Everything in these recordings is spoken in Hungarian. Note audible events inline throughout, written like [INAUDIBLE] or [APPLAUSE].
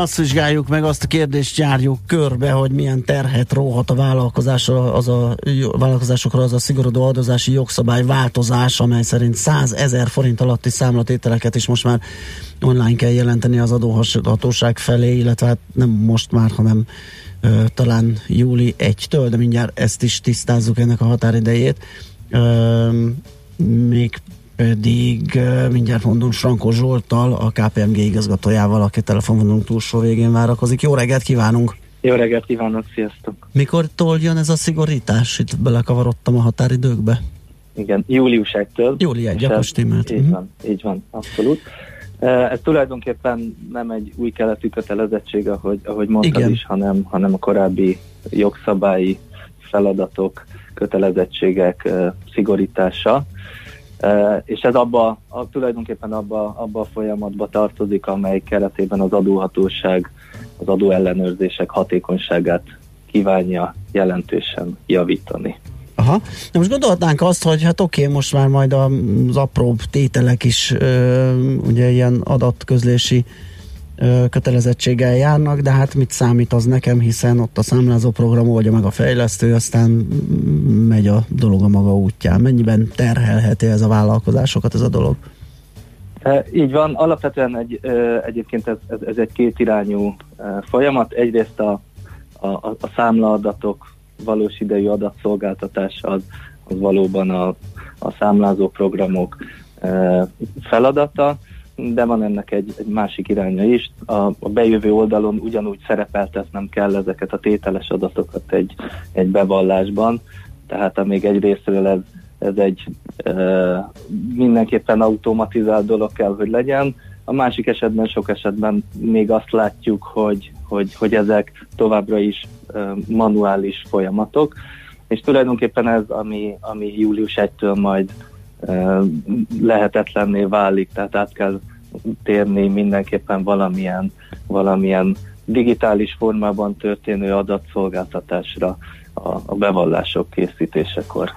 Azt vizsgáljuk meg, azt a kérdést járjuk körbe, hogy milyen terhet róhat a vállalkozásra, az a vállalkozásokra az a szigorodó adózási jogszabály változás, amely szerint 100 ezer forint alatti számlatételeket is most már online kell jelenteni az adóhatóság felé, illetve hát nem most már, hanem ö, talán júli 1-től, de mindjárt ezt is tisztázzuk ennek a határidejét. Ö, még pedig mindjárt mondom Frankó Zsolttal, a KPMG igazgatójával, aki telefonvonunk túlsó végén várakozik. Jó reggelt kívánunk! Jó reggelt kívánok, sziasztok! Mikor jön ez a szigorítás? Itt belekavarodtam a határidőkbe. Igen, július 1-től. Júli 1, akkor stimmelt. Így uh-huh. van, így van, abszolút. Ez tulajdonképpen nem egy új keletű kötelezettség, ahogy, ahogy mondtad Igen. is, hanem, hanem a korábbi jogszabályi feladatok, kötelezettségek szigorítása. És ez abba, a, tulajdonképpen abba, abba a folyamatba tartozik, amely keretében az adóhatóság az adóellenőrzések hatékonyságát kívánja jelentősen javítani. Aha. De most gondolhatnánk azt, hogy hát oké, most már majd az apróbb tételek is ö, ugye ilyen adatközlési kötelezettséggel járnak, de hát mit számít az nekem, hiszen ott a számlázó program oldja meg a fejlesztő, aztán megy a dolog a maga útján. Mennyiben terhelheti ez a vállalkozásokat ez a dolog? E, így van, alapvetően egy, egyébként ez, ez, ez egy kétirányú folyamat. Egyrészt a, a, a számlaadatok valós idejű adatszolgáltatás az, az valóban a, a számlázó programok feladata, de van ennek egy, egy másik iránya is. A, a bejövő oldalon ugyanúgy szerepeltetnem kell ezeket a tételes adatokat egy, egy bevallásban, tehát amíg egy részről ez, ez egy e, mindenképpen automatizált dolog kell, hogy legyen, a másik esetben sok esetben még azt látjuk, hogy, hogy, hogy ezek továbbra is e, manuális folyamatok, és tulajdonképpen ez, ami, ami július 1-től majd lehetetlenné válik, tehát át kell térni mindenképpen valamilyen, valamilyen digitális formában történő adatszolgáltatásra a, bevallások készítésekor.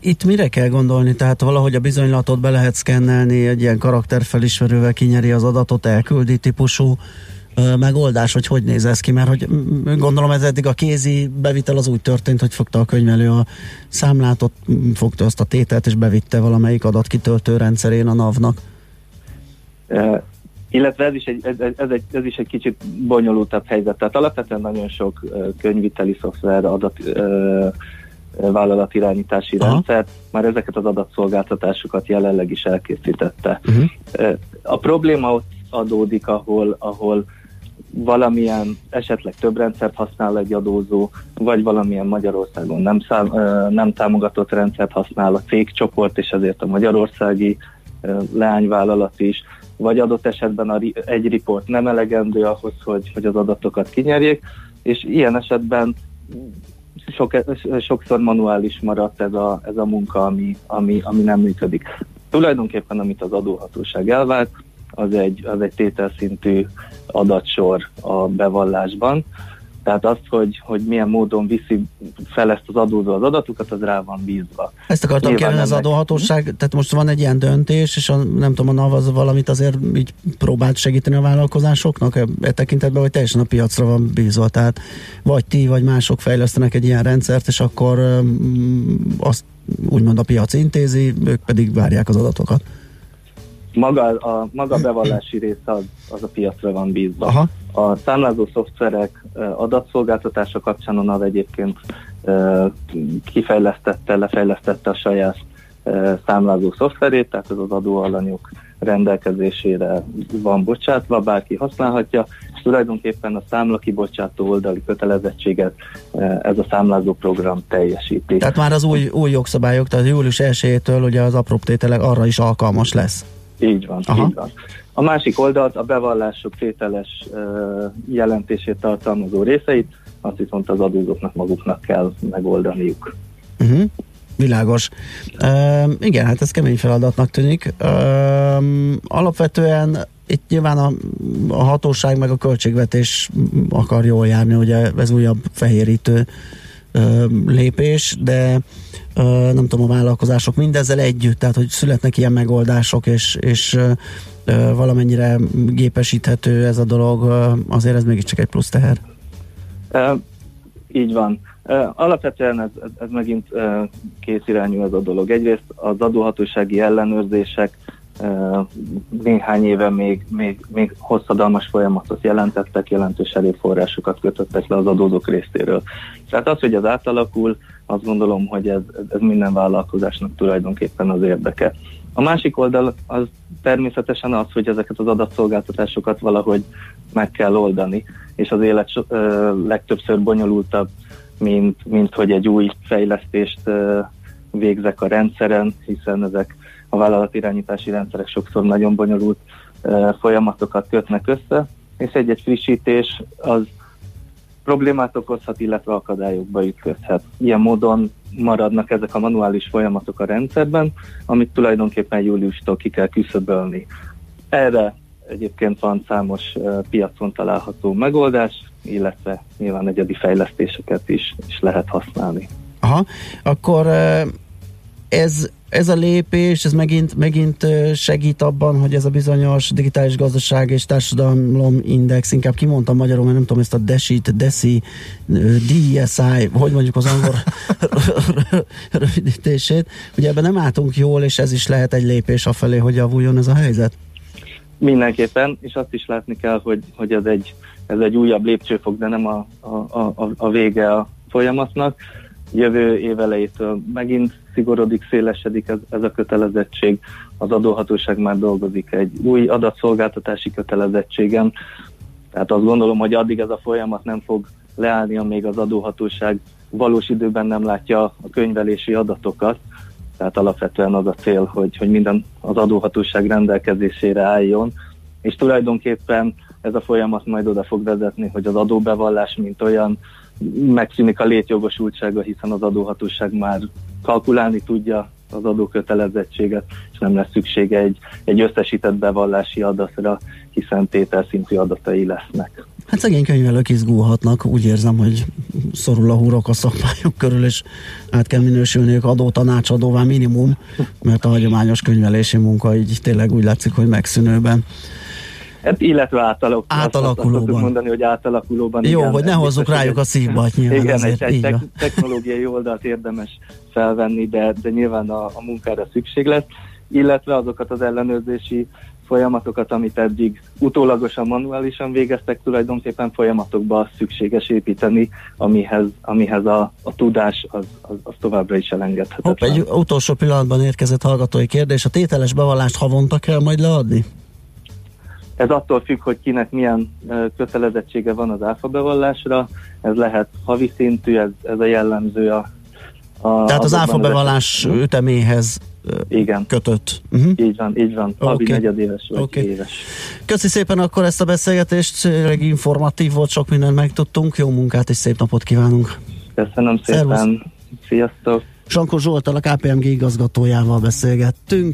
Itt mire kell gondolni? Tehát valahogy a bizonylatot be lehet szkennelni, egy ilyen karakterfelismerővel kinyeri az adatot, elküldi típusú megoldás, hogy hogy néz ez ki, mert hogy gondolom ez eddig a kézi bevitel az úgy történt, hogy fogta a könyvelő a számlátot, fogta azt a tételt és bevitte valamelyik adatkitöltő rendszerén a NAV-nak. Illetve ez is, egy, ez, ez, egy, ez is egy kicsit bonyolultabb helyzet. Tehát alapvetően nagyon sok könyviteli szoftver, adat, vállalatirányítási Aha. rendszer már ezeket az adatszolgáltatásokat jelenleg is elkészítette. Uh-huh. A probléma ott adódik, ahol, ahol valamilyen esetleg több rendszert használ egy adózó, vagy valamilyen Magyarországon nem, szám, nem támogatott rendszert használ a cégcsoport, és ezért a magyarországi leányvállalat is, vagy adott esetben a, egy report nem elegendő ahhoz, hogy, hogy az adatokat kinyerjék, és ilyen esetben sok, sokszor manuális maradt ez a, ez a munka, ami, ami, ami nem működik. Tulajdonképpen, amit az adóhatóság elvált, az egy, az egy tételszintű adatsor a bevallásban, tehát azt, hogy, hogy milyen módon viszi fel ezt az adózó az adatukat, az rá van bízva. Ezt akartam kérni az adóhatóság, tehát most van egy ilyen döntés, és a, nem tudom, a NAV az valamit azért így próbált segíteni a vállalkozásoknak e, e tekintetben, hogy teljesen a piacra van bízva. Tehát vagy ti, vagy mások fejlesztenek egy ilyen rendszert, és akkor um, azt úgymond a piac intézi, ők pedig várják az adatokat. Maga a maga bevallási része az, az a piacra van bízva. Aha. A számlázó szoftverek adatszolgáltatása kapcsán a NAV egyébként kifejlesztette, lefejlesztette a saját számlázó szoftverét, tehát ez az adóalanyok rendelkezésére van bocsátva, bárki használhatja, és tulajdonképpen a számla kibocsátó oldali kötelezettséget ez a számlázó program teljesíti. Tehát már az új, új jogszabályok, tehát július 1-től ugye az apróbb tételek arra is alkalmas lesz. Így van, Aha. így van. A másik oldalt a bevallások tételes uh, jelentését tartalmazó részeit, azt viszont az adózóknak maguknak kell megoldaniuk. Uh-huh. Világos. Uh, igen, hát ez kemény feladatnak tűnik. Uh, alapvetően itt nyilván a, a hatóság meg a költségvetés akar jól járni, ugye ez újabb fehérítő ö, lépés, de nem tudom, a vállalkozások mindezzel együtt, tehát hogy születnek ilyen megoldások, és, és valamennyire gépesíthető ez a dolog, azért ez mégiscsak egy plusz teher. E, így van. Alapvetően ez, ez, megint e, készirányú ez a dolog. Egyrészt az adóhatósági ellenőrzések néhány éve még, még, még hosszadalmas folyamatot jelentettek, jelentős erőforrásokat kötöttek le az adózók részéről. Tehát az, hogy ez átalakul, azt gondolom, hogy ez, ez minden vállalkozásnak tulajdonképpen az érdeke. A másik oldal az természetesen az, hogy ezeket az adatszolgáltatásokat valahogy meg kell oldani, és az élet ö, legtöbbször bonyolultabb, mint, mint hogy egy új fejlesztést ö, végzek a rendszeren, hiszen ezek a vállalatirányítási rendszerek sokszor nagyon bonyolult folyamatokat kötnek össze, és egy-egy frissítés az problémát okozhat, illetve akadályokba ütközhet. Ilyen módon maradnak ezek a manuális folyamatok a rendszerben, amit tulajdonképpen júliustól ki kell küszöbölni. Erre egyébként van számos piacon található megoldás, illetve nyilván egyedi fejlesztéseket is, is lehet használni. Aha, akkor ez ez a lépés, ez megint, megint segít abban, hogy ez a bizonyos digitális gazdaság és társadalom index, inkább kimondtam magyarul, mert nem tudom ezt a DESIT, DESI, DSI, hogy mondjuk az angol [LAUGHS] rövidítését. Ugye ebben nem álltunk jól, és ez is lehet egy lépés afelé, hogy javuljon ez a helyzet? Mindenképpen, és azt is látni kell, hogy, hogy ez, egy, ez egy újabb lépcsőfok, de nem a, a, a, a vége a folyamatnak jövő év elejétől megint szigorodik, szélesedik ez, ez a kötelezettség. Az adóhatóság már dolgozik egy új adatszolgáltatási kötelezettségen, tehát azt gondolom, hogy addig ez a folyamat nem fog leállni, amíg az adóhatóság valós időben nem látja a könyvelési adatokat. Tehát alapvetően az a cél, hogy, hogy minden az adóhatóság rendelkezésére álljon, és tulajdonképpen ez a folyamat majd oda fog vezetni, hogy az adóbevallás, mint olyan, megszűnik a létjogosultsága, hiszen az adóhatóság már kalkulálni tudja az adókötelezettséget, és nem lesz szüksége egy, egy összesített bevallási adatra, hiszen tételszintű adatai lesznek. Hát szegény könyvelők izgulhatnak, úgy érzem, hogy szorul a húrok a szakmányok körül, és át kell minősülniük adó tanácsadóvá minimum, mert a hagyományos könyvelési munka így tényleg úgy látszik, hogy megszűnőben. Hát, illetve átalak, átalakulóban. Mondani, hogy átalakulóban. Jó, igen, hogy ne hozzuk rájuk a szívbat nyilván. Igen, azért, egy, egy [LAUGHS] technológiai oldalt érdemes felvenni, de, de nyilván a, a munkára szükség lesz, illetve azokat az ellenőrzési folyamatokat, amit eddig utólagosan, manuálisan végeztek, tulajdonképpen folyamatokba szükséges építeni, amihez, amihez a, a tudás az, az, az továbbra is elengedhetetlen. Hopp, egy utolsó pillanatban érkezett hallgatói kérdés. A tételes bevallást havonta kell majd leadni? Ez attól függ, hogy kinek milyen kötelezettsége van az áfa bevallásra. Ez lehet havi szintű, ez, ez a jellemző a, a Tehát az áfa bevallás üteméhez igen. kötött. Uh-huh. Így van, így van. Havi okay. negyedéves vagy okay. éves. Köszi szépen akkor ezt a beszélgetést, informatív volt, sok mindent megtudtunk. Jó munkát és szép napot kívánunk. Köszönöm szépen. Szervusz. Sziasztok. Sankó Zsoltal, a KPMG igazgatójával beszélgettünk.